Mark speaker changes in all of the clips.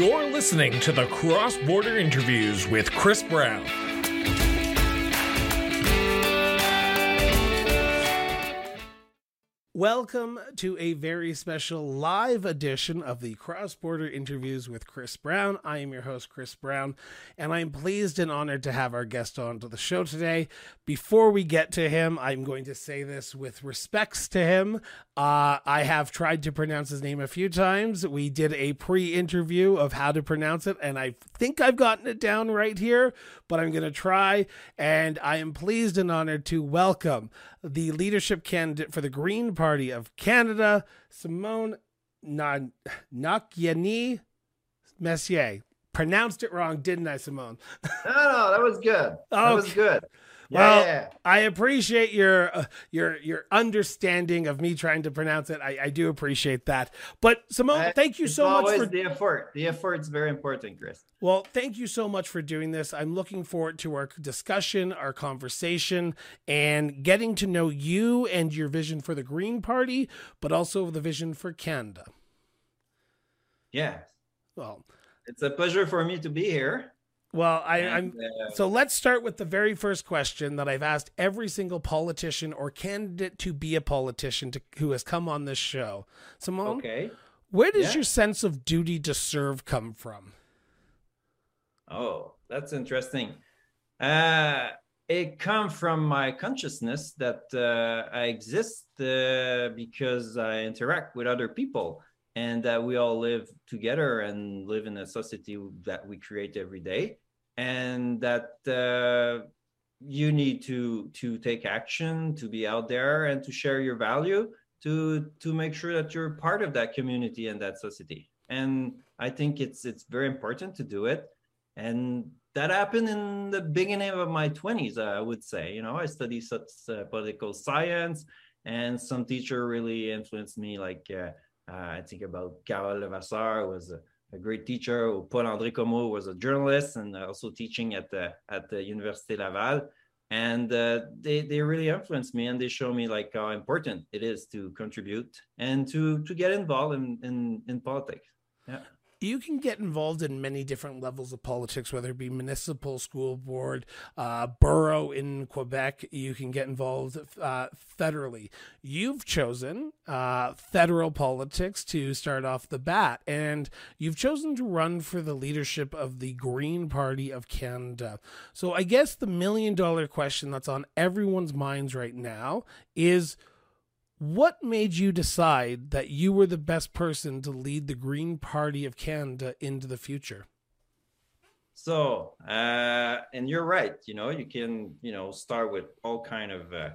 Speaker 1: You're listening to the Cross Border Interviews with Chris Brown.
Speaker 2: Welcome to a very special live edition of the Cross Border Interviews with Chris Brown. I am your host, Chris Brown, and I'm pleased and honored to have our guest on to the show today. Before we get to him, I'm going to say this with respects to him. Uh, I have tried to pronounce his name a few times. We did a pre interview of how to pronounce it, and I think I've gotten it down right here, but I'm going to try. And I am pleased and honored to welcome the leadership candidate for the Green Party of Canada, Simon Gnocchini Messier. Pronounced it wrong, didn't I, Simon?
Speaker 3: no, no, that was good. That was good.
Speaker 2: Well, yeah. I appreciate your uh, your your understanding of me trying to pronounce it. I, I do appreciate that. But Simon, I, thank you so much for
Speaker 3: the effort. The effort is very important, Chris.
Speaker 2: Well, thank you so much for doing this. I'm looking forward to our discussion, our conversation, and getting to know you and your vision for the Green Party, but also the vision for Canada.
Speaker 3: Yeah.
Speaker 2: Well,
Speaker 3: it's a pleasure for me to be here.
Speaker 2: Well, I, am uh, so let's start with the very first question that I've asked every single politician or candidate to be a politician to, who has come on this show. Simon,
Speaker 3: okay,
Speaker 2: where does yeah. your sense of duty to serve come from?
Speaker 3: Oh, that's interesting. Uh, it comes from my consciousness that uh, I exist uh, because I interact with other people and that we all live together and live in a society that we create every day and that uh, you need to to take action to be out there and to share your value to to make sure that you're part of that community and that society. And i think it's it's very important to do it. And that happened in the beginning of my 20s i would say. You know i studied such uh, political science and some teacher really influenced me like uh, I think about Carole Levasseur was a, a great teacher. Paul André Comeau was a journalist and also teaching at the at the Université Laval. And uh, they they really influenced me, and they show me like how important it is to contribute and to to get involved in in, in politics. Yeah
Speaker 2: you can get involved in many different levels of politics, whether it be municipal, school board, uh, borough in Quebec. You can get involved uh, federally. You've chosen uh, federal politics to start off the bat, and you've chosen to run for the leadership of the Green Party of Canada. So I guess the million dollar question that's on everyone's minds right now is what made you decide that you were the best person to lead the Green Party of Canada into the future?
Speaker 3: So, uh, and you're right. You know, you can you know start with all kind of uh,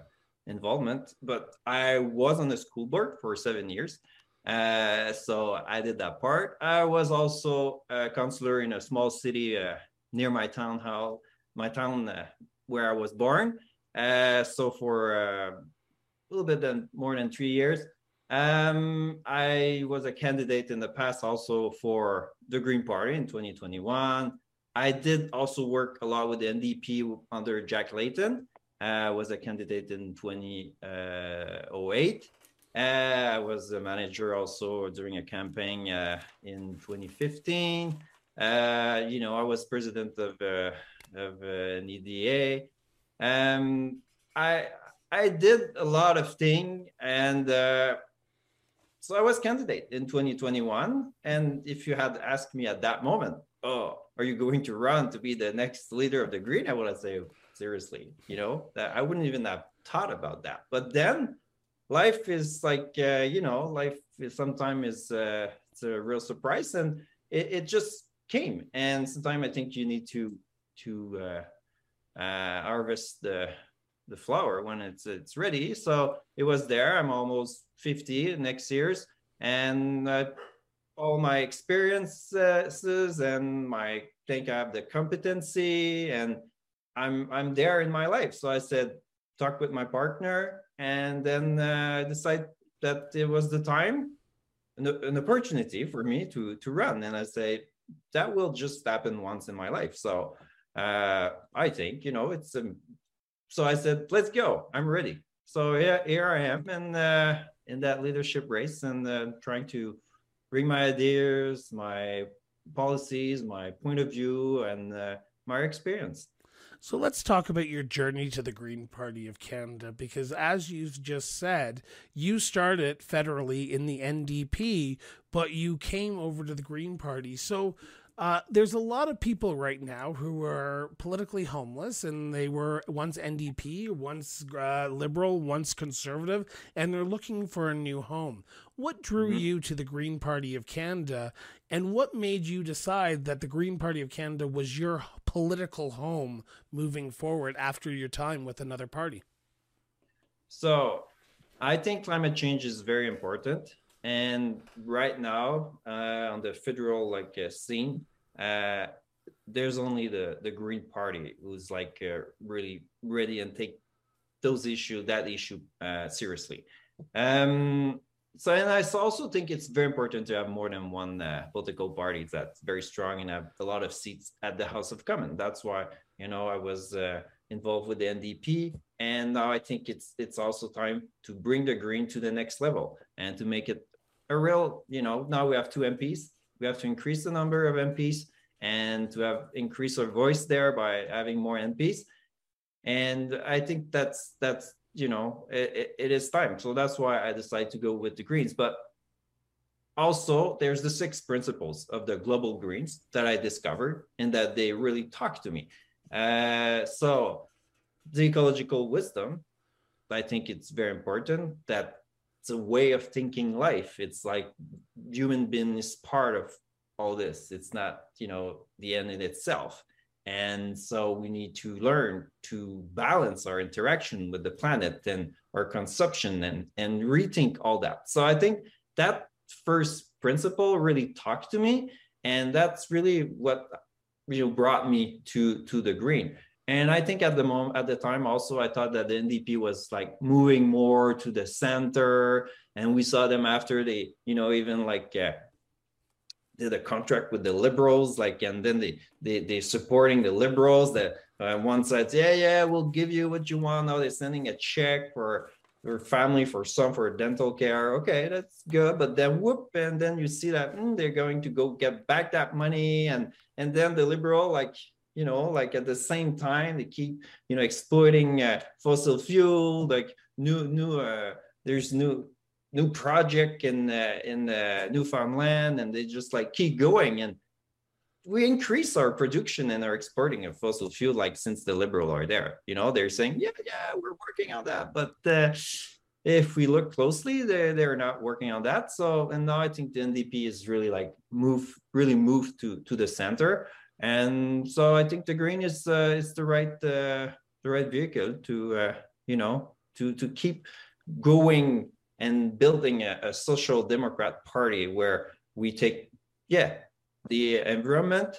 Speaker 3: involvement, but I was on the school board for seven years. Uh, so I did that part. I was also a counselor in a small city uh, near my town hall, my town uh, where I was born. Uh, so for uh, little bit than more than three years. Um, I was a candidate in the past also for the Green Party in 2021. I did also work a lot with the NDP under Jack Layton. I uh, was a candidate in 2008. Uh, I was a manager also during a campaign uh, in 2015. Uh, you know, I was president of, uh, of uh, an EDA. Um, I I did a lot of thing, and uh, so I was candidate in 2021. And if you had asked me at that moment, oh, are you going to run to be the next leader of the Green? I would have said seriously, you know, that I wouldn't even have thought about that. But then life is like, uh, you know, life is sometimes is uh, it's a real surprise, and it, it just came. And sometimes I think you need to to uh, uh, harvest the the flower when it's it's ready. So it was there. I'm almost 50 next year's, and uh, all my experiences and my think I have the competency, and I'm I'm there in my life. So I said, talk with my partner, and then uh, decide that it was the time, an, an opportunity for me to to run. And I say that will just happen once in my life. So uh, I think you know it's a so I said, let's go. I'm ready. So yeah, here I am in uh, in that leadership race and uh, trying to bring my ideas, my policies, my point of view, and uh, my experience.
Speaker 2: So let's talk about your journey to the Green Party of Canada because, as you've just said, you started federally in the NDP, but you came over to the Green Party. So uh, there's a lot of people right now who are politically homeless, and they were once NDP, once uh, liberal, once conservative, and they're looking for a new home. What drew mm-hmm. you to the Green Party of Canada, and what made you decide that the Green Party of Canada was your political home moving forward after your time with another party?
Speaker 3: So, I think climate change is very important and right now uh, on the federal like uh, scene uh, there's only the the green party who's like uh, really ready and take those issue that issue uh, seriously. Um so and i also think it's very important to have more than one uh, political party that's very strong and have a lot of seats at the house of commons. That's why you know i was involved with the ndp and now i think it's it's also time to bring the green to the next level and to make it a real, you know, now we have two MPs. We have to increase the number of MPs and to have increase our voice there by having more MPs. And I think that's that's you know it, it is time. So that's why I decided to go with the Greens. But also there's the six principles of the global greens that i discovered and that they really talk to me uh, so the ecological wisdom i think it's very important that it's a way of thinking life. It's like human being is part of all this. It's not you know the end in itself. And so we need to learn to balance our interaction with the planet and our consumption and and rethink all that. So i think that first principle really talked to me and that's really what you know brought me to to the green and I think at the moment, at the time, also, I thought that the NDP was like moving more to the center, and we saw them after they, you know, even like uh, did a contract with the liberals, like, and then they they they supporting the liberals. That uh, one side, yeah, yeah, we'll give you what you want. Now they're sending a check for your family for some for dental care. Okay, that's good. But then whoop, and then you see that mm, they're going to go get back that money, and and then the liberal like you know like at the same time they keep you know exploiting uh, fossil fuel like new new uh, there's new new project in uh, in uh, newfoundland and they just like keep going. And we increase our production and our exporting of fossil fuel like since the liberal are there you know? They're saying yeah yeah we're working on that. But uh, if we look closely they're, they're not working on that. So and now i think the ndp is really like move really moved to to the center and so I think the green is uh, is the right uh, the right vehicle to uh, you know to to keep going and building a, a, social democrat party where we take yeah the environment,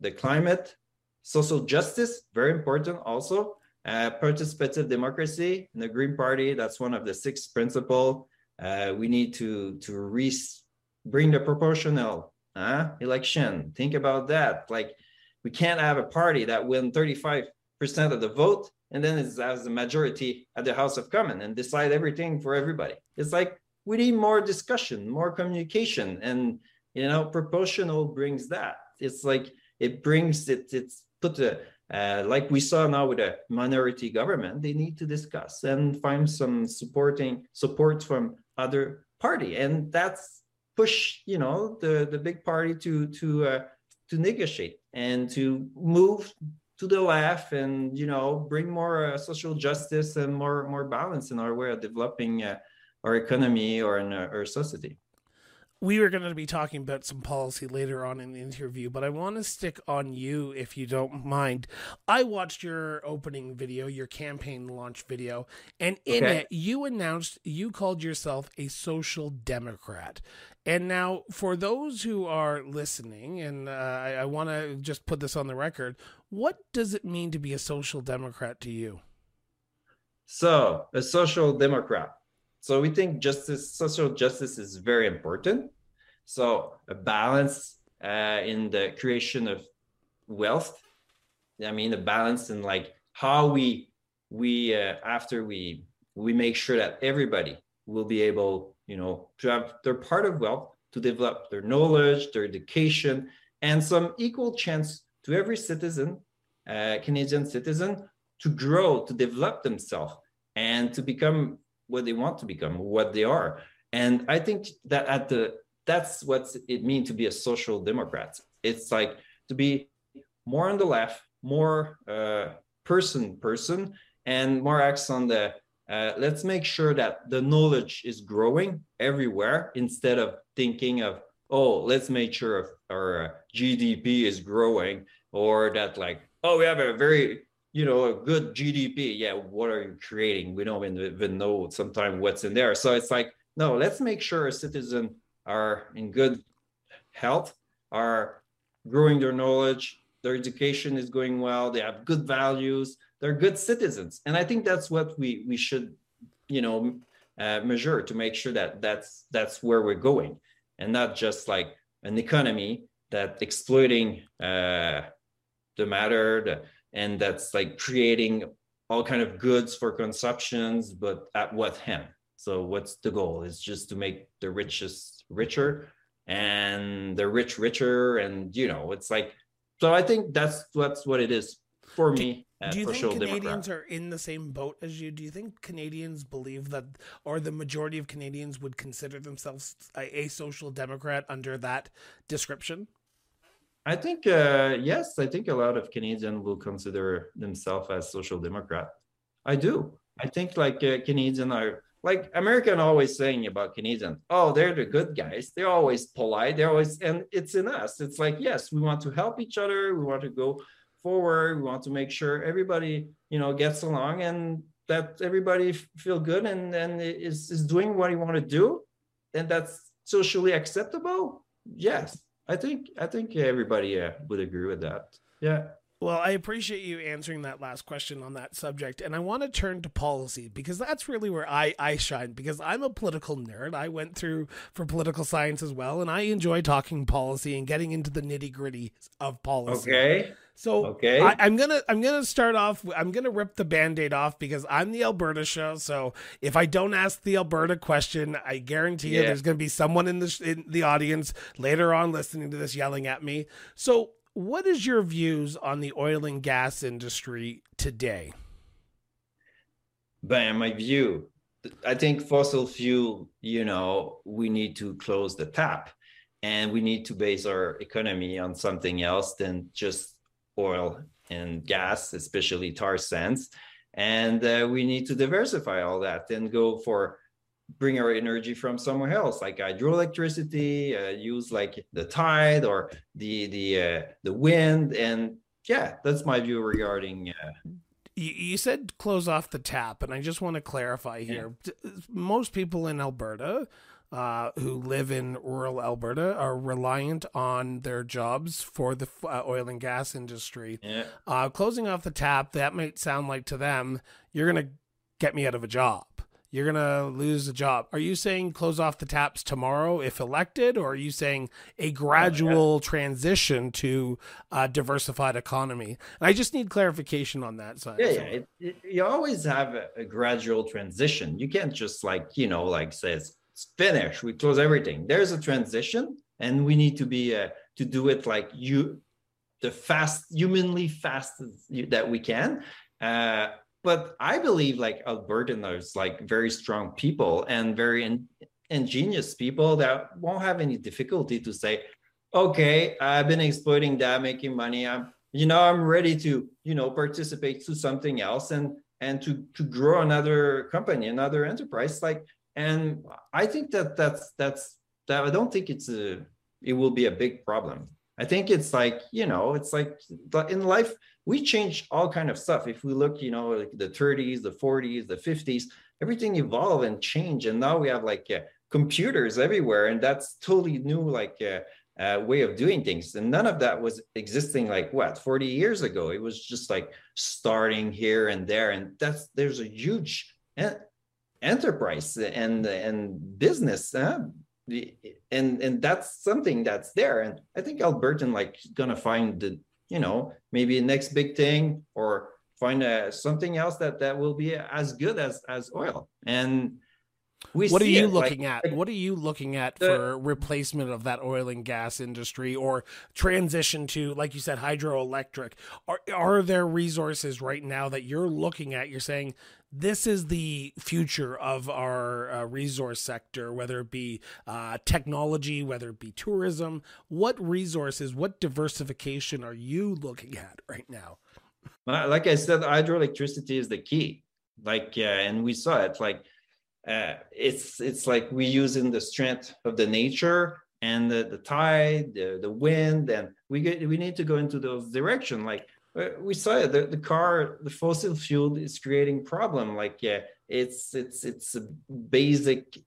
Speaker 3: the climate, social justice very important also. Uh, participative democracy in the Green Party. That's one of the six principles. Uh, we need to to re- bring the proportional election. Think about that. Like we can't have a party that win 35% of the vote and then it has the majority at the House of Commons and decide everything for everybody. It's like we need more discussion, more communication, and you know, proportional brings that. It's like it brings it. It's put the uh, like we saw now with a minority government. They need to discuss and find some supporting support from other party, and that's push you know the the big party to to uh, to negotiate and to move to the left and you know bring more uh, social justice and more more balance in our way of developing uh, our economy or in uh, our society
Speaker 2: we were going to be talking about some policy later on in the interview, but I want to stick on you if you don't mind. I watched your opening video, your campaign launch video, and in okay. it, you announced you called yourself a social democrat. And now, for those who are listening, and uh, I, I want to just put this on the record, what does it mean to be a social democrat to you?
Speaker 3: So, a social democrat so we think justice, social justice is very important. So a balance uh, in the creation of wealth. I mean, a balance in like how we we uh, after we we make sure that everybody will be able, you know, to have their part of wealth to develop their knowledge, their education, and some equal chance to every citizen, uh, Canadian citizen, to grow, to develop themselves, and to become what they want to become, what they are. And I think that at the that's what it means to be a social democrat. It's like to be more on the left, more uh, person person, and more acts on the uh, let's make sure that the knowledge is growing everywhere instead of thinking of oh let's make sure our gdp is growing or that like oh we have a very you know a good gdp yeah what are you creating? We don't even know sometimes what's in there. So it's like no let's make sure citizens are in good health are growing their knowledge their education is going well they have good values they're good citizens. And i think that's what we we should you know uh, measure to make sure that that's that's where we're going and not just like an economy that exploiting uh, the matter the, and that's like creating all kind of goods for consumptions but at what hand so what's the goal is just to make the richest richer and the rich richer and you know it's like so i think that's that's what it is for me uh,
Speaker 2: do you think Canadians Democrat. are in the same boat as you? Do you think Canadians believe that, or the majority of Canadians would consider themselves a, a social democrat under that description?
Speaker 3: I think uh, yes. I think a lot of Canadians will consider themselves as social democrat. I do. I think like uh, Canadians are like American always saying about Canadians. Oh, they're the good guys. They're always polite. They're always and it's in us. It's like yes, we want to help each other. We want to go forward. We want to make sure everybody, you know, gets along and that everybody feel good and and is is doing what you want to do, and that's socially acceptable. Yes, I think I think everybody uh, would agree with that. Yeah.
Speaker 2: Well, I appreciate you answering that last question on that subject. And I want to turn to policy because that's really where I, I shine because I'm a political nerd. I went through for political science as well, and I enjoy talking policy and getting into the nitty gritty of policy.
Speaker 3: Okay.
Speaker 2: So okay. I, am gonna I'm gonna start off. I'm gonna rip the band-aid off because I'm the Alberta show. So if I don't ask the Alberta question, I guarantee yeah. you there's gonna be someone in the in the audience later on listening to this yelling at me. So what is your views on the oil and gas industry today?
Speaker 3: By my view, I think fossil fuel. You know, we need to close the tap, and we need to base our economy on something else than just oil and gas, especially tar sands. And uh, we need to diversify all that and go for bring our energy from somewhere else, like hydroelectricity, uh, use like the tide or the the uh, the wind. And yeah, that's my view regarding. Uh,
Speaker 2: you said close off the tap, and I just want to clarify here. Yeah. Most people in Alberta uh, who live in rural Alberta are reliant on their jobs for the uh, oil and gas industry.
Speaker 3: Yeah.
Speaker 2: Uh, closing off the tap, that might sound like to them, you're going to get me out of a job. You're going to lose a job. Are you saying close off the taps tomorrow if elected, or are you saying a gradual oh, transition to a diversified economy? And I just need clarification on that side.
Speaker 3: Yeah, yeah. It, it, you always have a, a gradual transition. You can't just like, you know, like says, it's finished. We close everything. There's a transition, and we need to be uh, to do it like you, the fast, humanly fast that we can. Uh, but I believe like Albertans like very strong people and very in, ingenious people that won't have any difficulty to say, okay, I've been exploiting that, making money. I'm, you know, I'm ready to, you know, participate to something else and and to to grow another company, another enterprise. Like and i think that that's that's that i don't think it's a it will be a big problem i think it's like you know it's like in life we change all kind of stuff. If we look you know like the 30s the 40s the 50s everything evolve and change. And now we have like uh, computers everywhere and that's totally new like uh, uh, way of doing things. And none of that was existing like what 40 years ago. It was just like starting here and there. And that's there's a huge enterprise and and business uh, and and that's something that's there. And i think albertan like gonna find the you know maybe next big thing or find uh, something else that that will be as good as as oil. And
Speaker 2: we what are you looking like, at? What are you looking at the, for replacement of that oil and gas industry or transition to, like you said, hydroelectric? Are are there resources right now that you're looking at? You're saying this is the future of our uh, resource sector, whether it be uh, technology, whether it be tourism. What resources, what diversification are you looking at right now?
Speaker 3: Like I said, hydroelectricity is the key. Like, uh, and we saw it. Like, uh, it's it's like we using the strength of the nature and the, the tide, the, the wind, and we get we need to go into those direction. Like uh, we saw it, the, the car, the fossil fuel is creating problem. Like yeah, it's it's it's a basic,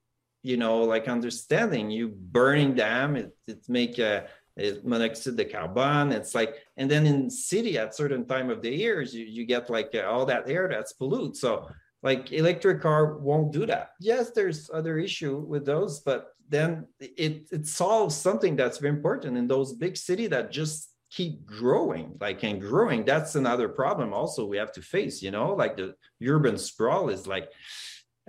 Speaker 3: you know, like understanding. You burning them, it it make a it monoxide the carbon. It's like, and then in city at certain time of the years, you, you get like uh, all that air that's pollute. So like electric car won't do that. Yes there's other issue with those but then it it solves something that's very important in those big city that just keep growing like and growing. That's another problem also we have to face you know? Like the urban sprawl is like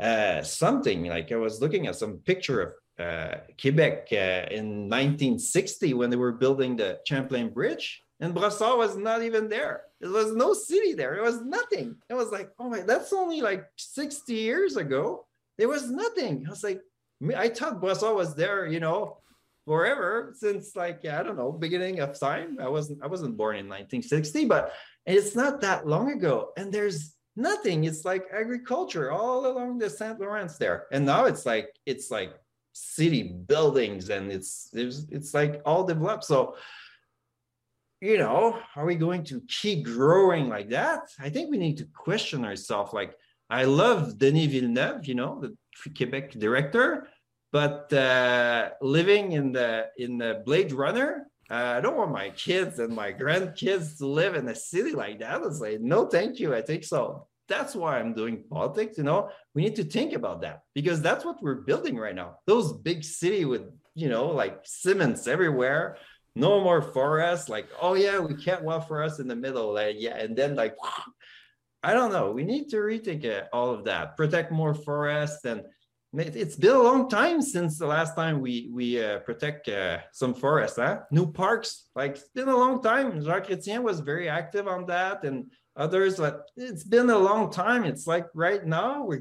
Speaker 3: uh something. Like i was looking at some picture of uh, quebec uh, in 1960 when they were building the champlain bridge and Brossard was not even there. There was no city there. It was nothing. It was like, oh my, that's only like 60 years ago. There was nothing. I was like, I thought Brossard was there, you know, forever since like I don't know, beginning of time. I wasn't I wasn't born in 1960, but it's not that long ago. And there's nothing. It's like agriculture all along the St. Lawrence there. And now it's like it's like city buildings and it's it's it's like all developed. So you know, are we going to keep growing like that? I think we need to question ourselves. Like, I love Denis Villeneuve, you know, the Quebec director, but uh, living in the in the Blade Runner, uh, I don't want my kids and my grandkids to live in a city like that. It's like, no, thank you. I think so. That's why I'm doing politics. You know, we need to think about that because that's what we're building right now. Those big city with you know like Simmons everywhere no more forests like oh yeah we can't walk forests in the middle like, yeah and then like i don't know we need to rethink it, all of that protect more forests and it's been a long time since the last time we we uh, protect uh, some forests huh? new parks like it's been a long time jacques chrétien was very active on that and others but it's been a long time it's like right now we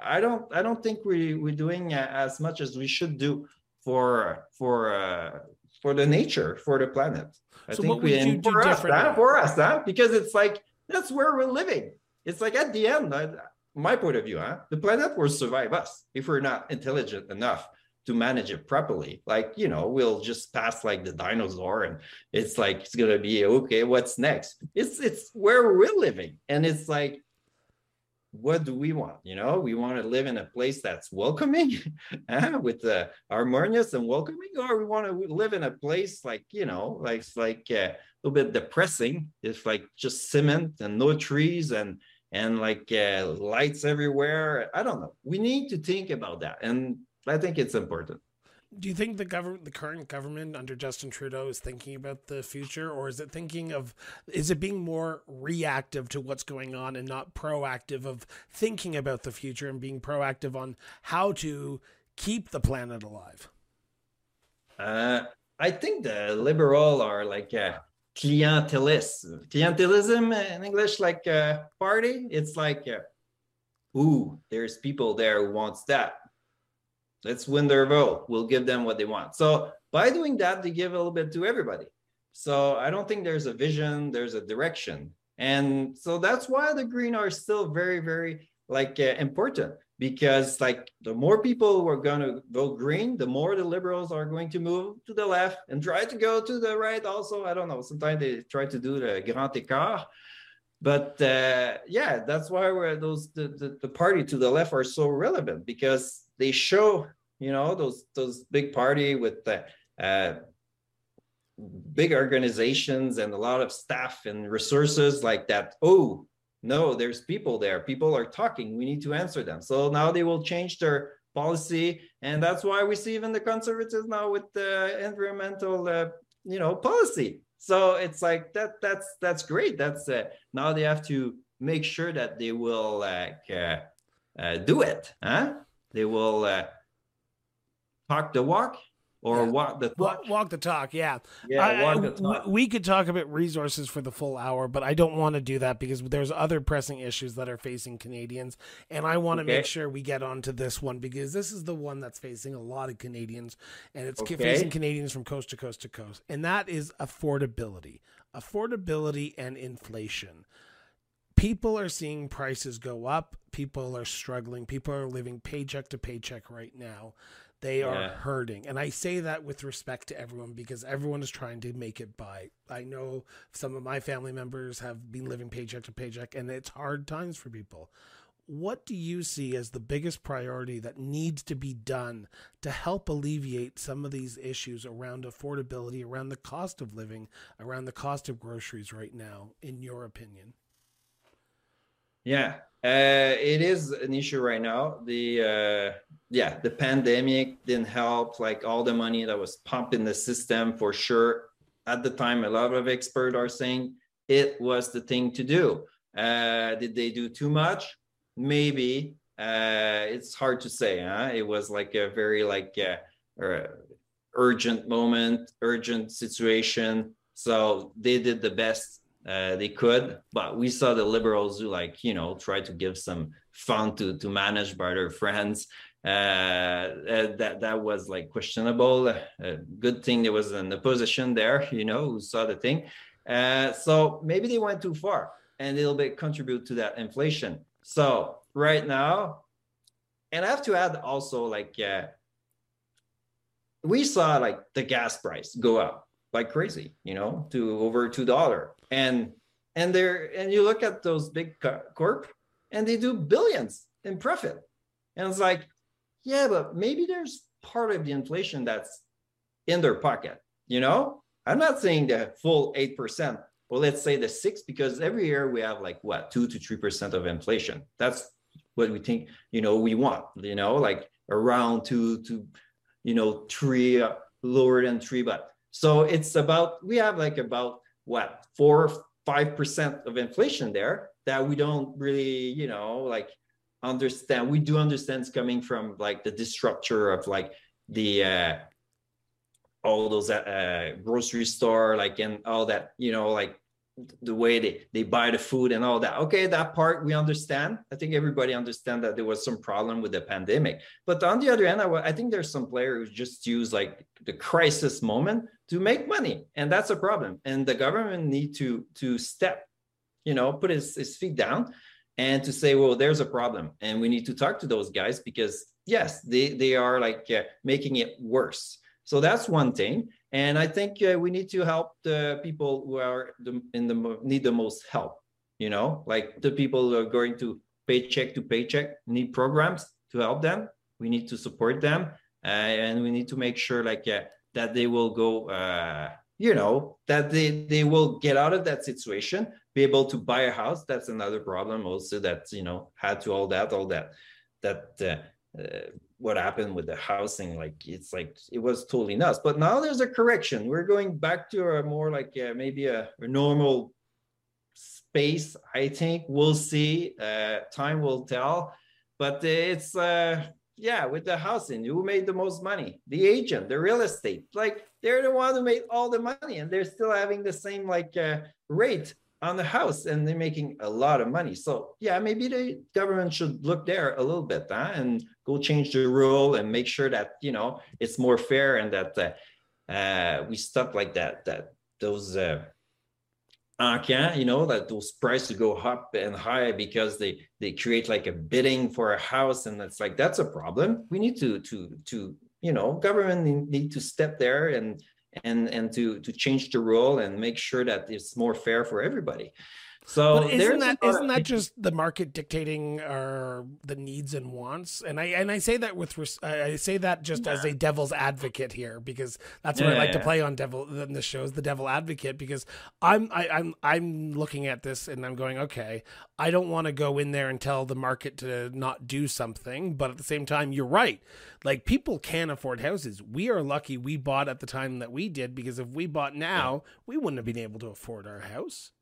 Speaker 3: i don't i don't think we we're doing uh, as much as we should do for for uh, for the nature, for the planet. I so think we and for us, that, for us, that because it's like that's where we're living. It's like at the end, uh, my point of view, huh? The planet will survive us if we're not intelligent enough to manage it properly. Like, you know, we'll just pass like the dinosaur and it's like it's gonna be okay, what's next? It's it's where we're living. And it's like what do we want? You know, we want to live in a place that's welcoming uh, with the harmonious and welcoming, or we want to live in a place like, you know, like it's like uh, a little bit depressing. It's like just cement and no trees and and like uh, lights everywhere. I don't know. We need to think about that, and I think it's important
Speaker 2: do you think the government, the current government under Justin Trudeau, is thinking about the future, or is it thinking of, is it being more reactive to what's going on and not proactive of thinking about the future and being proactive on how to keep the planet alive?
Speaker 3: Uh, I think the liberal are like uh, a clientelist, clientelism in English, like a party. It's like, a, ooh, there's people there who wants that Let's win their vote. We'll give them what they want. So by doing that, they give a little bit to everybody. So I don't think there's a vision, there's a direction. And so that's why the green are still very, very like uh, important because like the more people who are going to vote green, the more the liberals are going to move to the left and try to go to the right also. I don't know. Sometimes they try to do the grand écart. But uh, yeah, that's why those the, the, the party to the left are so relevant because they show you know those those big party with the uh, big organizations and a lot of staff and resources like that. Oh no there's people there. People are talking. We need to answer them. So now they will change their policy. And that's why we see even the conservatives now with the environmental uh, you know policy. So it's like that that's that's great. That's uh, now they have to make sure that they will like uh, uh, do it huh they will uh, talk the walk or
Speaker 2: Yeah.
Speaker 3: walk the
Speaker 2: Walk,
Speaker 3: talk.
Speaker 2: walk the talk, yeah.
Speaker 3: Yeah,
Speaker 2: I-
Speaker 3: walk the talk.
Speaker 2: we could talk about resources for the full hour, but I don't want to do that because there's other pressing issues that are facing Canadians, and I want to
Speaker 3: Okay.
Speaker 2: make sure we get onto this one because this is the one that's facing a lot of Canadians, and it's
Speaker 3: Okay.
Speaker 2: facing Canadians from coast to coast to coast, and that is affordability, affordability, and inflation. People are seeing prices go up. People are struggling. People are living paycheck to paycheck right now. They are
Speaker 3: Yeah.
Speaker 2: hurting. And I say that with respect to everyone because everyone is trying to make it by. I know some of my family members have been living paycheck to paycheck and it's hard times for people. What do you see as the biggest priority that needs to be done to help alleviate some of these issues around affordability, around the cost of living, around the cost of groceries right now, in your opinion?
Speaker 3: Yeah, uh, it is an issue right now. The uh, yeah, the pandemic didn't help. Like all the money that was pumped in the system, for sure. At the time, a lot of experts are saying it was the thing to do. Uh, did they do too much? Maybe. Uh, it's hard to say. Huh? It was like a very like uh, uh, urgent moment, urgent situation. So they did the best uh, they could, but we saw the liberals who like you know try to give some fun to to manage by their friends. Uh, uh, that that was like questionable. Uh, good thing there was an opposition there, you know, who saw the thing. So maybe they went too far, and it'll be contribute to that inflation. So right now, and I have to add also like we saw like the gas price go up like crazy, you know, to over two dollar. And and they're and you look at those big corp, and they do billions in profit. And it's like, yeah, but maybe there's part of the inflation that's in their pocket. You know, I'm not saying the full eight percent. Well, let's say the six, because every year we have like what two to three percent of inflation. That's what we think. You know, we want. You know, like around two to, you know, three, uh, lower than three, but so it's about we have like about what four five percent of inflation there that we don't really you know like understand. We do understand it's coming from like the disruptor of like the uh, all those uh, grocery store like and all that you know like the way they, they buy the food and all that. Okay that part we understand. I think everybody understand that there was some problem with the pandemic. But on the other hand i, I think there's some players who just use like the crisis moment to make money and that's a problem. And the government need to to step you know put his, his feet down and to say well there's a problem and we need to talk to those guys because yes they they are like uh, making it worse. So that's one thing and i think uh, we need to help the people who are the, in the need the most help you know? Like the people who are going to paycheck to paycheck need programs to help them. We need to support them uh, and we need to make sure like uh, that they will go uh, you know that they they will get out of that situation be able to buy a house. That's another problem also that you know had to all that all that that uh, uh, what happened with the housing like it's like it was totally nuts. But now there's a correction. We're going back to a more like uh, maybe a, a normal space i think. We'll see. Uh, time will tell. But it's uh yeah with the housing who made the most money the agent the real estate like they're the one who made all the money and they're still having the same like uh, rate on the house and they're making a lot of money so yeah maybe the government should look there a little bit huh? and go change the rule and make sure that you know it's more fair and that uh, uh, we stop like that that those uh, encans, you know, that those prices go up and high because they they create like a bidding for a house, and it's like that's a problem. We need to to to you know, government need to step there and and and to to change the rule and make sure that it's more fair for everybody. So
Speaker 2: but isn't that isn't that just the market dictating our the needs and wants? And I and I say that with res- I I say that just as a devil's advocate here because that's what I
Speaker 3: Yeah,
Speaker 2: like to play on devil in the shows the devil advocate because I'm I, I'm I'm looking at this and I'm going okay I don't want to go in there and tell the market to not do something but at the same time you're right. Like people can't afford houses. We are lucky we bought at the time that we did because if we bought now we wouldn't have been able to afford our house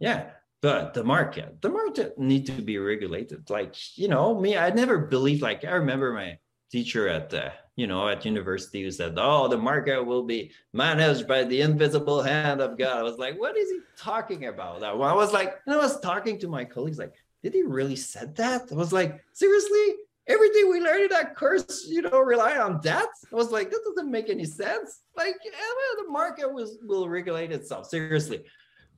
Speaker 3: Yeah, but the market the market need to be regulated. Like you know me i never believed like i remember my teacher at the you know at university who said oh the market will be managed by the invisible hand of god. I was like what is he talking about? I was like and i was talking to my colleagues like did he really said that? I was like seriously? Everything we learned in that course you know rely on that? I was like that doesn't make any sense. Like yeah, the market was will regulate itself. Seriously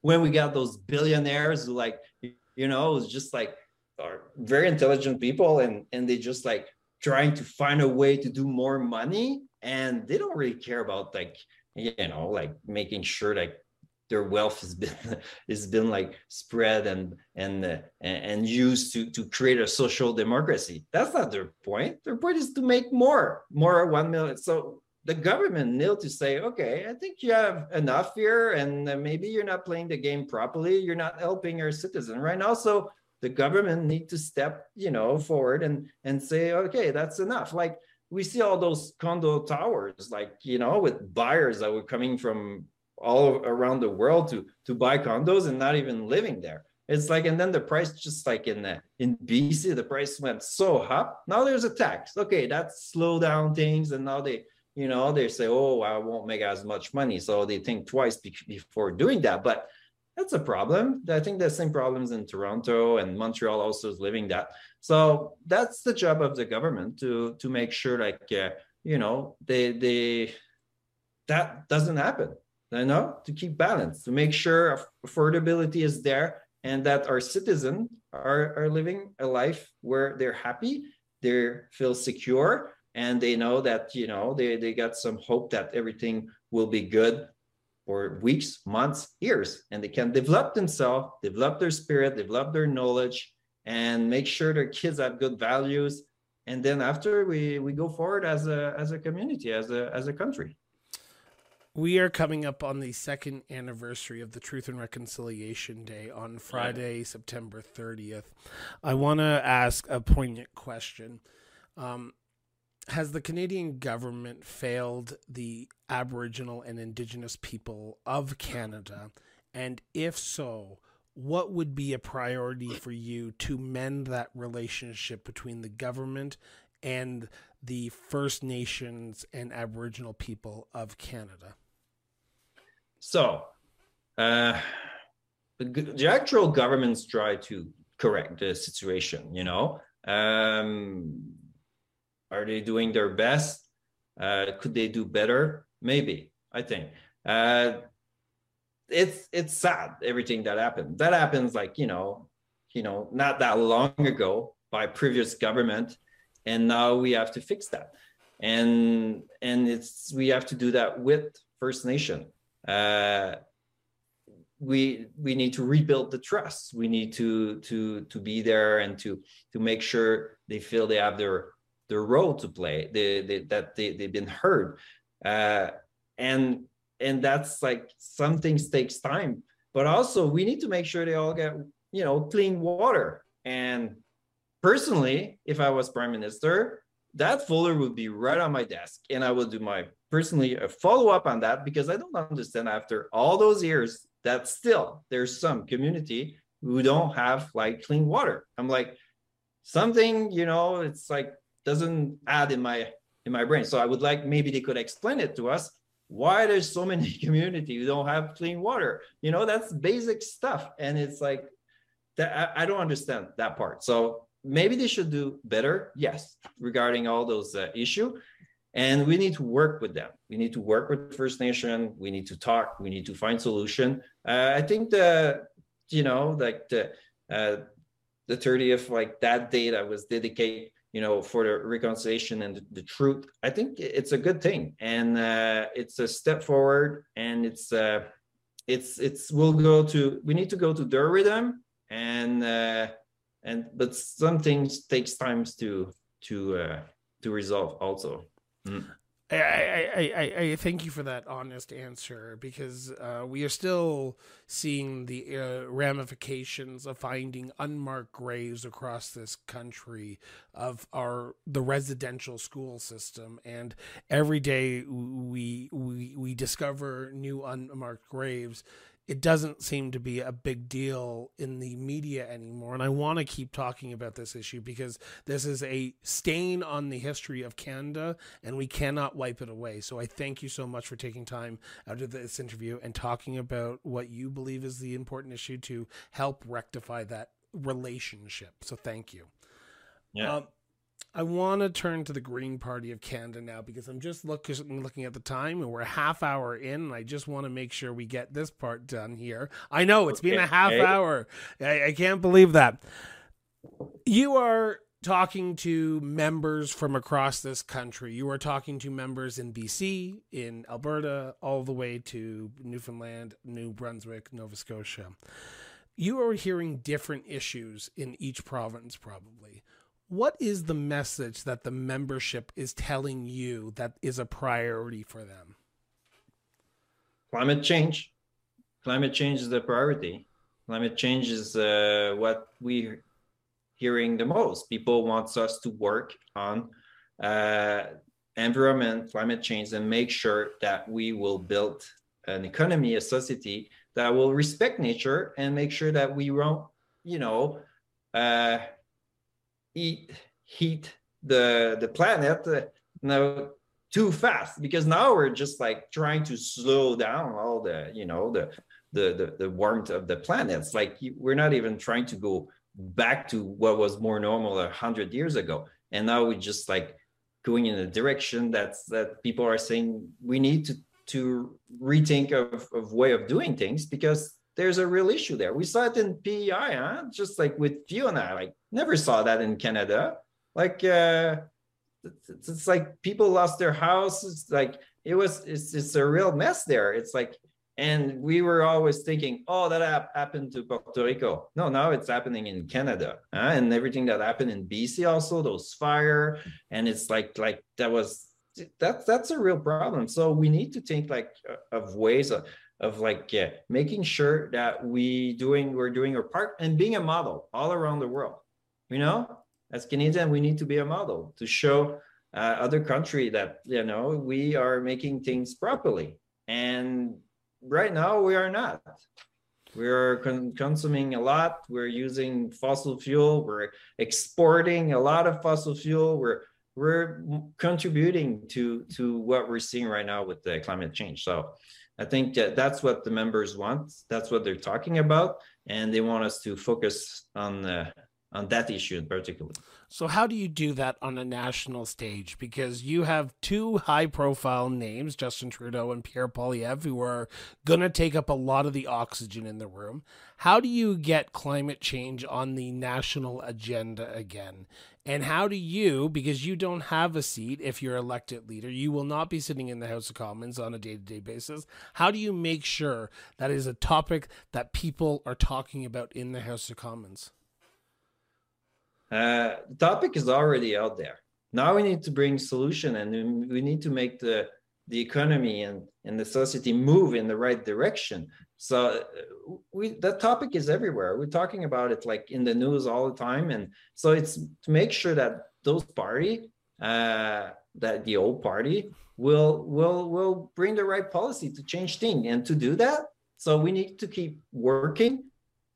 Speaker 3: when we got those billionaires who like you know it was just like are very intelligent people and and they just like trying to find a way to do more money and they don't really care about like you know like making sure like their wealth has been has been like spread and and uh, and used to to create a social democracy. That's not their point. Their point is to make more more 1 million. So the government need to say, okay, I think you have enough here, and uh, maybe you're not playing the game properly. You're not helping your citizen right now. So the government need to step, you know, forward and and say, okay, that's enough. Like we see all those condo towers, like you know, with buyers that were coming from all around the world to to buy condos and not even living there. It's like, and then the price just like in the, in BC, the price went so up. Now there's a tax. Okay, that slow down things, and now they you know they say oh i won't make as much money. So they think twice before doing that. But that's a problem. I think the same problems in toronto and montreal also is living that. So that's the job of the government to to make sure like uh, you know they they that doesn't happen you know to keep balance to make sure affordability is there and that our citizens are, are living a life where they're happy they feel secure and they know that you know they, they got some hope that everything will be good for weeks months years and they can develop themselves develop their spirit develop their knowledge and make sure their kids have good values and then after we we go forward as a as a community as a as a country
Speaker 2: we are coming up on the second anniversary of the Truth and Reconciliation Day on Friday, September 30th. I want to ask a poignant question. Um, has the Canadian government failed the Aboriginal and Indigenous people of Canada? And if so, what would be a priority for you to mend that relationship between the government and the First Nations and Aboriginal people of Canada?
Speaker 3: So, uh, the, actual governments try to correct the situation, you know. Um, are they doing their best? Uh, could they do better? Maybe. I think. Uh, it's it's sad everything that happened. That happens like you know, you know, not that long ago by previous government, and now we have to fix that. And and it's we have to do that with First Nation. Uh, we we need to rebuild the trust. We need to to to be there and to to make sure they feel they have their their role to play. They, they that they, they've been heard. Uh, and and that's like some things takes time. But also we need to make sure they all get you know clean water. And personally if i was prime minister that folder would be right on my desk. And i will do my personally a follow-up on that because i don't understand after all those years that still there's some community who don't have like clean water. I'm like something you know it's like doesn't add in my in my brain. So I would like maybe they could explain it to us why there's so many community who don't have clean water. You know, that's basic stuff, and it's like that. I, I don't understand that part. So maybe they should do better. Yes, regarding all those uh, issue. And we need to work with them. We need to work with First Nation. We need to talk. We need to find solution. Uh, I think the, you know, like the, uh, the 30th, like that date I was dedicated you know, for the reconciliation and the, truth, I think it's a good thing, and uh, it's a step forward, and it's uh, it's it's we'll go to we need to go to their rhythm, and uh, and but some things takes times to to uh, to resolve also. Mm.
Speaker 2: I, I, I, I thank you for that honest answer because uh, we are still seeing the uh, ramifications of finding unmarked graves across this country of our the residential school system, and every day we we we discover new unmarked graves it doesn't seem to be a big deal in the media anymore. And I want to keep talking about this issue because this is a stain on the history of Canada and we cannot wipe it away. So I thank you so much for taking time out of this interview and talking about what you believe is the important issue to help rectify that relationship. So thank you.
Speaker 3: Yeah.
Speaker 2: Um, I want to turn to the Green Party of Canada now because I'm just look, looking at the time and we're a half hour in, and I just want to make sure we get this part done here. I know it's okay. been a half hour. I, I can't believe that. You are talking to members from across this country. You are talking to members in BC, in Alberta, all the way to Newfoundland, New Brunswick, Nova Scotia. You are hearing different issues in each province, probably what is the message that the membership is telling you that is a priority for them?
Speaker 3: Climate change. Climate change is the priority. Climate change is uh, what we're hearing the most. People want us to work on uh, environment, climate change, and make sure that we will build an economy, a society that will respect nature and make sure that we won't, you know, uh, eat heat the the planet uh, now too fast because now we're just like trying to slow down all the you know the the the, the warmth of the planets. like we're not even trying to go back to what was more normal a hundred years ago and now we're just like going in a direction that's that people are saying we need to to rethink of, of way of doing things because there's a real issue there. We saw it in PEI, huh? Just like with Fiona, like never saw that in Canada. Like uh, it's, it's like people lost their houses. Like it was. It's it's a real mess there. It's like, and we were always thinking, oh, that happened to Puerto Rico. No, now it's happening in Canada, huh? and everything that happened in BC also those fire, and it's like like that was that's that's a real problem. So we need to think like of ways of of like yeah, making sure that we doing we're doing our part and being a model all around the world. You know, as Canadian, we need to be a model to show uh, other country that you know we are making things properly. And right now, we are not. We are con- consuming a lot. We're using fossil fuel. We're exporting a lot of fossil fuel. We're we're contributing to to what we're seeing right now with the climate change. So I think that that's what the members want. That's what they're talking about, and they want us to focus on on that issue in particular.
Speaker 2: So, how do you do that on a national stage? Because you have two high profile names, Justin Trudeau and Pierre Poilievre, who are going to take up a lot of the oxygen in the room. How do you get climate change on the national agenda again? And how do you, because you don't have a seat if you're elected leader, you will not be sitting in the House of Commons on a day to day basis. How do you make sure that is a topic that people are talking about in the House of Commons?
Speaker 3: Uh, the topic is already out there. Now we need to bring solution and we need to make the the economy and, and the society move in the right direction. So uh, we that topic is everywhere. We're talking about it like in the news all the time, and so it's to make sure that those party, uh, that the old party will will will bring the right policy to change things, and to do that, so we need to keep working.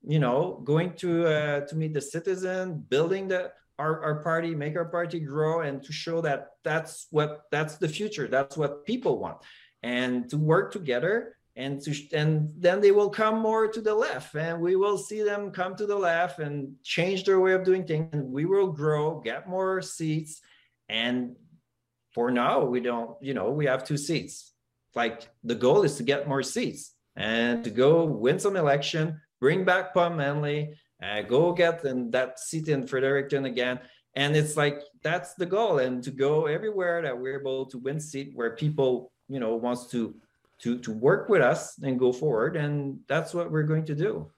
Speaker 3: You know, going to uh, to meet the citizen, building the our, our party, make our party grow, and to show that that's what that's the future. That's what people want, and to work together and to and then they will come more to the left, and we will see them come to the left and change their way of doing things, and we will grow, get more seats, and for now we don't, you know, we have two seats. Like the goal is to get more seats and to go win some election, bring back Paul Manly, uh, go get in that seat in Fredericton again. And it's like that's the goal, and to go everywhere that we're able to win seat where people, you know, wants to to to work with us and go forward, and that's what we're going to do.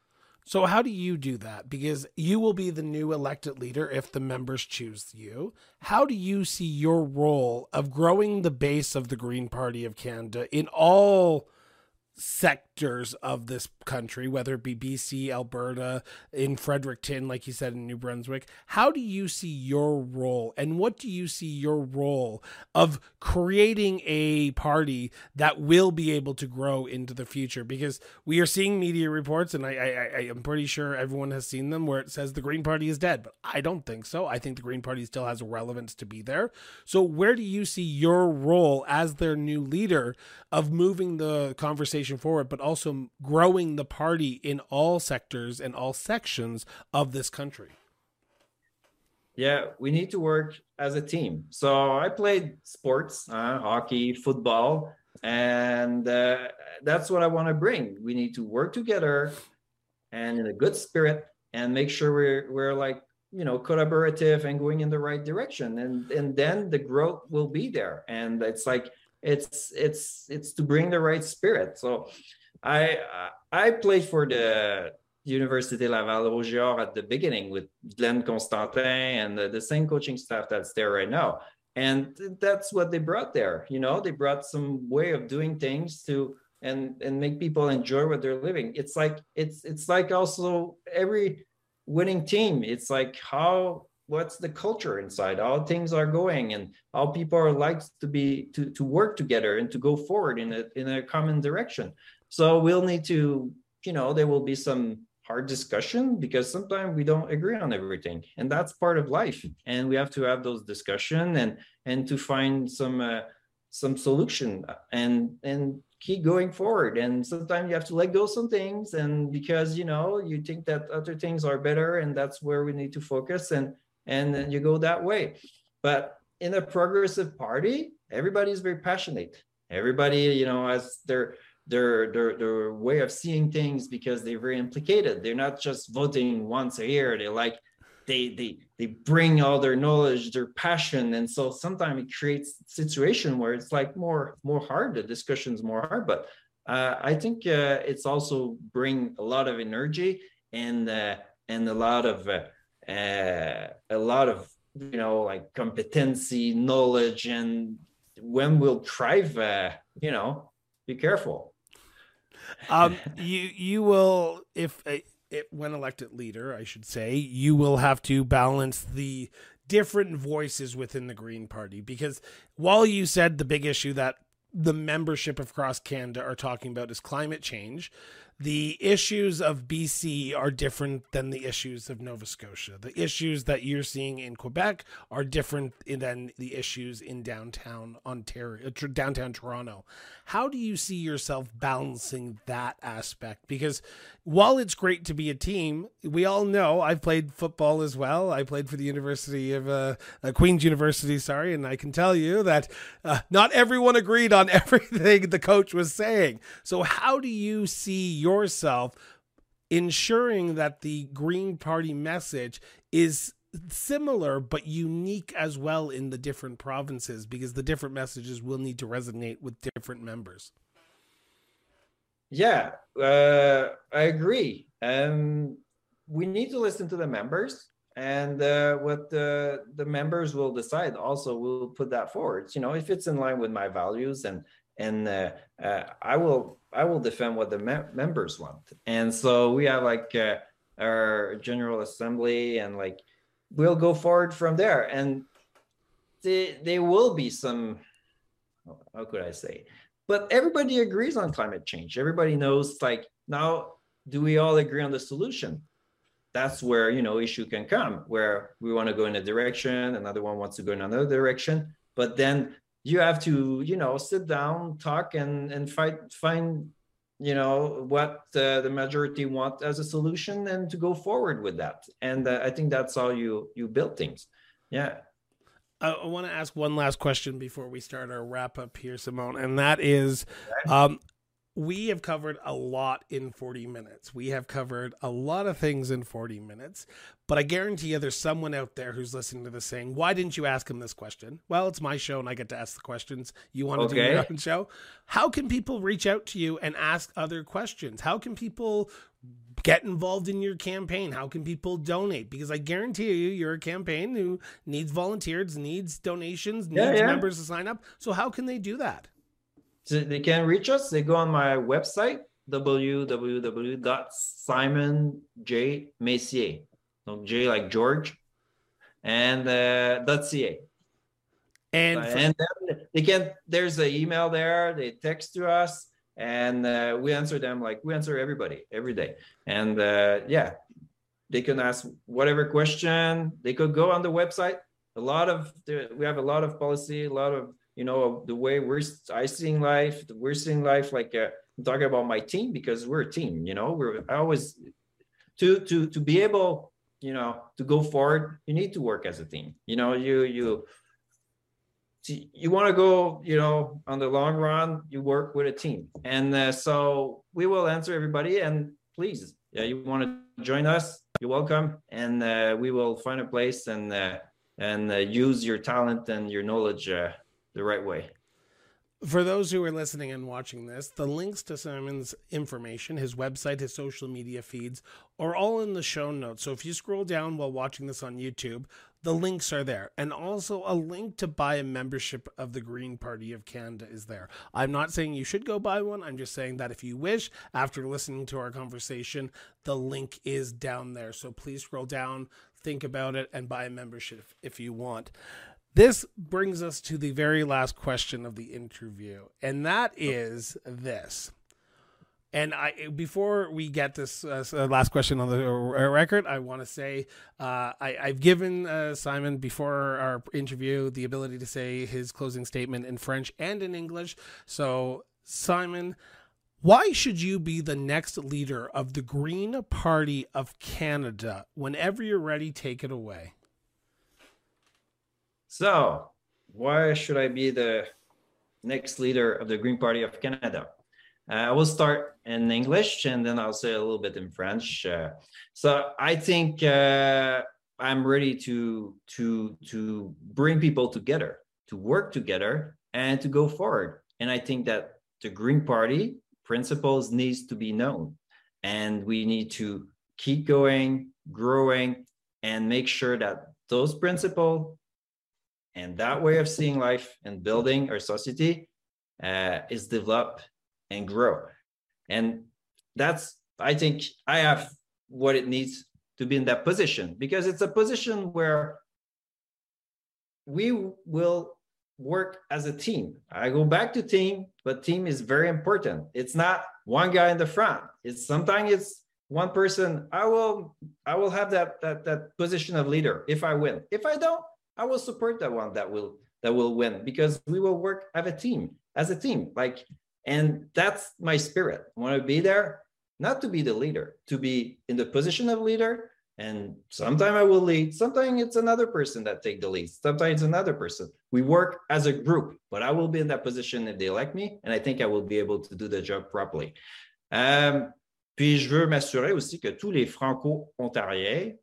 Speaker 2: So, how do you do that? Because you will be the new elected leader if the members choose you. How do you see your role of growing the base of the Green Party of Canada in all sectors of this country, whether it be BC, Alberta, in Fredericton, like you said, in New Brunswick. How do you see your role, and what do you see your role of creating a party that will be able to grow into the future? Because we are seeing media reports, and I, I, I am pretty sure everyone has seen them, where it says the Green Party is dead, but I don't think so. I think the Green Party still has relevance to be there. So, where do you see your role as their new leader of moving the conversation forward, but also growing the party in all sectors and all sections of this country?
Speaker 3: Yeah, we need to work as a team. So I played sports, uh, hockey, football, and uh, that's what I want to bring. We need to work together and in a good spirit and make sure we're we're like you know collaborative and going in the right direction and and then the growth will be there and it's like it's it's it's to bring the right spirit so i i played for the université laval Rouge et Or at the beginning with Glen Constantin and the, the same coaching staff that's there right now. And that's what they brought there you know? They brought some way of doing things to and and make people enjoy what they're living. It's like it's it's like also every winning team. It's like how what's the culture inside? How things are going and how people are like to be to, to work together and to go forward in a in a common direction so we'll need to you know there will be some hard discussion because sometimes we don't agree on everything and that's part of life and we have to have those discussion and and to find some uh, some solution and and keep going forward and sometimes you have to let go some things and because you know you think that other things are better and that's where we need to focus and and you go that way. But in a progressive party, everybody is very passionate. Everybody, you know, has their their their their way of seeing things because they're very implicated. They're not just voting once a year. They like they they they bring all their knowledge, their passion, and so sometimes it creates situation where it's like more more hard. The discussion's more hard, but uh, I think uh, it's also bring a lot of energy and uh, and a lot of uh, uh, a lot of you know like competency knowledge and when we'll thrive uh, you know be careful
Speaker 2: um you you will if it, when elected leader i should say you will have to balance the different voices within the green party because while you said the big issue that the membership of cross canada are talking about is climate change the issues of BC are different than the issues of Nova Scotia. The issues that you're seeing in Quebec are different than the issues in downtown Ontario, uh, downtown Toronto. How do you see yourself balancing that aspect? Because while it's great to be a team, we all know I've played football as well. I played for the University of uh, uh, Queen's University, sorry, and I can tell you that uh, not everyone agreed on everything the coach was saying. So, how do you see yourself ensuring that the Green Party message is similar but unique as well in the different provinces because the different messages will need to resonate with different members?
Speaker 3: Yeah, uh, I agree. Um, we need to listen to the members, and uh, what the the members will decide. Also, we'll put that forward. You know, if it's in line with my values, and and uh, uh I will I will defend what the me- members want. And so we have like uh, our general assembly, and like we'll go forward from there. And there there will be some. How could I say? but everybody agrees on climate change everybody knows like now do we all agree on the solution that's where you know issue can come where we want to go in a direction another one wants to go in another direction but then you have to you know sit down talk and and fight find you know what uh, the majority want as a solution and to go forward with that. And uh, i think that's how you you build things. Yeah.
Speaker 2: I want to ask one last question before we start our wrap up here, Simon, and that is, um, we have covered a lot in 40 minutes. We have covered a lot of things in 40 minutes, but I guarantee you there's someone out there who's listening to this saying, Why didn't you ask him this question? Well, it's my show and I get to ask the questions. You want to okay. do your own show? How can people reach out to you and ask other questions? How can people get involved in your campaign? How can people donate? Because I guarantee you, you're a campaign who needs volunteers, needs donations, needs yeah, yeah. members to sign up. So how can they do that?
Speaker 3: So they can reach us. They go on my website www.simonjmessier, so J like George, and uh, .ca.
Speaker 2: And,
Speaker 3: and then they can. There's an email there. They text to us, and uh, we answer them like we answer everybody every day. And uh, yeah, they can ask whatever question. They could go on the website. A lot of the, we have a lot of policy, a lot of you know the way we're I seeing life. We're seeing life like uh, I'm talking about my team because we're a team. You know, we're I always to to to be able you know to go forward. You need to work as a team. You know, you you you want to go you know on the long run you work with a team and uh, so we will answer everybody and please yeah you want to join us you're welcome and uh, we will find a place and uh, and uh, use your talent and your knowledge uh, the right way
Speaker 2: for those who are listening and watching this, the links to Simon's information, his website, his social media feeds, are all in the show notes. So if you scroll down while watching this on YouTube, the links are there. And also a link to buy a membership of the Green Party of Canada is there. I'm not saying you should go buy one. I'm just saying that if you wish, after listening to our conversation, the link is down there. So please scroll down, think about it, and buy a membership if you want. This brings us to the very last question of the interview, and that is this. And I, before we get this uh, uh last question on the uh, record, I want to say uh, I, have given uh, Simon before our interview the ability to say his closing statement in French and in English. So, Simon, why should you be the next leader of the Green Party of Canada? Whenever you're ready, take it away.
Speaker 3: So, why should I be the next leader of the Green Party of Canada? Uh, I will start in English and then I'll say a little bit in French. Uh, so I think uh, I'm ready to to to bring people together, to work together, and to go forward. And I think that the Green Party principles needs to be known, and we need to keep going, growing, and make sure that those principles and that way of seeing life and building our society uh, is develop and grow. And that's, I think, I have what it needs to be in that position because it's a position where we will work as a team. I go back to team, but team is very important. It's not one guy in the front. It's sometimes it's one person. I will I will have that that that position of leader if I win. If I don't, I will support that one that will that will win because we will work as a team, as a team. Like, and that's my spirit. I want to be there, not to be the leader, to be in the position of leader. And sometimes I will lead. Sometimes it's another person that take the lead. Sometimes it's another person. We work as a group, but I will be in that position if they elect me, and I think I will be able to do the job properly. Um, puis je veux m'assurer aussi que tous les Franco-Ontariens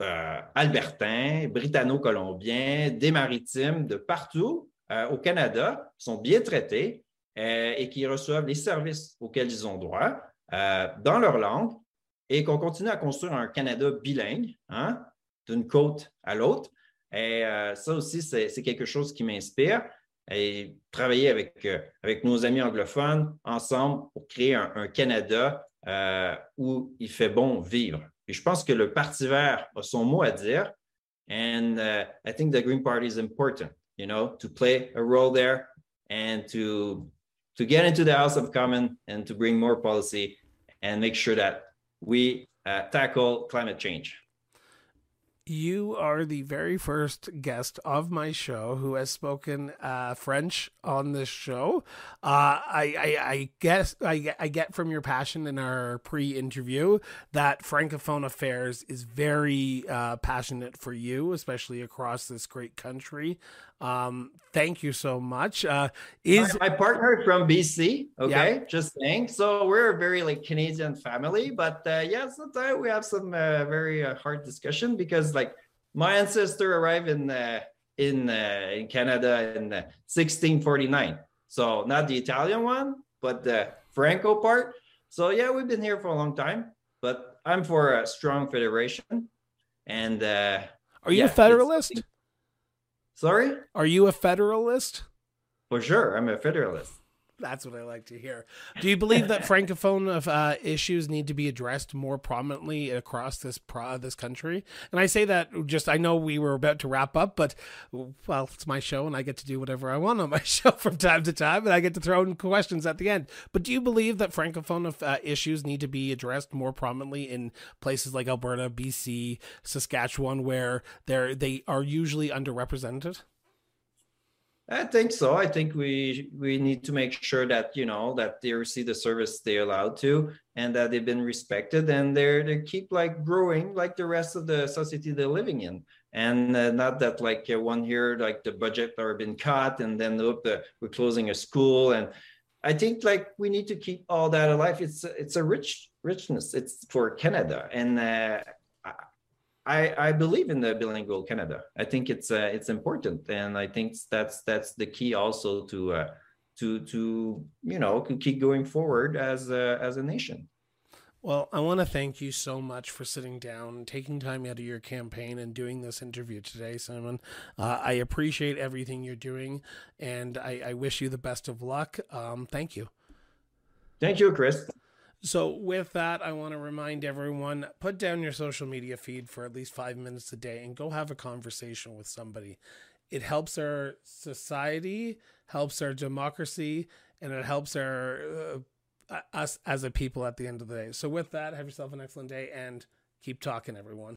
Speaker 3: euh, albertains, britanno-colombiens, des maritimes de partout euh, au Canada sont bien traités euh, et qui reçoivent les services auxquels ils ont droit dans leur langue et qu'on continue à construire un Canada bilingue, hein, d'une côte à l'autre. Et ça aussi, c'est quelque chose qui m'inspire. Et travailler avec, nos amis anglophones ensemble pour créer un Canada où il fait bon vivre. Et je pense que le Parti vert a son mot à dire. And uh, I think the Green Party is important, you know, to play a role there and to to get into the House of Commons and to bring more policy and make sure that we uh, tackle climate change
Speaker 2: you are the very first guest of my show who has spoken uh, French on this show. Uh, I, I, I, guess I, I get from your passion in our pre-interview that Francophone affairs is very uh, passionate for you, especially across this great country. Um, thank you so much. Uh, is
Speaker 3: my, my partner from BC? Okay, yeah. just saying. So we're a very like Canadian family, but uh, yeah, sometimes we have some uh, very uh, hard discussion because like my ancestor arrived in uh, in uh, in Canada in 1649. So not the Italian one, but the Franco part. So yeah, we've been here for a long time, but I'm for a strong federation. And are
Speaker 2: you yeah, a federalist?
Speaker 3: Sorry?
Speaker 2: Are you a Federalist?
Speaker 3: For sure, I'm a Federalist.
Speaker 2: That's what I like to hear. Do you believe that francophone of uh, issues need to be addressed more prominently across this pro- this country? And I say that just I know we were about to wrap up, but well, it's my show and I get to do whatever I want on my show from time to time, and I get to throw in questions at the end. But do you believe that francophone of uh, issues need to be addressed more prominently in places like Alberta, BC, Saskatchewan, where they're they are usually underrepresented?
Speaker 3: I think so. I think we we need to make sure that you know that they receive the service they're allowed to, and that they've been respected, and they're they keep like growing like the rest of the society they're living in, and uh, not that like uh, one here like the budget are been cut, and then look the, we're closing a school, and I think like we need to keep all that alive. It's it's a rich richness. It's for Canada, and uh, I, I believe in the bilingual Canada. I think it's uh, it's important, and I think that's that's the key also to uh, to to you know keep going forward as a, as a nation.
Speaker 2: Well, I want to thank you so much for sitting down, taking time out of your campaign, and doing this interview today, Simon. Uh, I appreciate everything you're doing, and I, I wish you the best of luck. Um, thank you.
Speaker 3: Thank you, Chris.
Speaker 2: So, with that, I want to remind everyone put down your social media feed for at least five minutes a day and go have a conversation with somebody. It helps our society, helps our democracy, and it helps our uh, us as a people at the end of the day. So, with that, have yourself an excellent day and keep talking, everyone.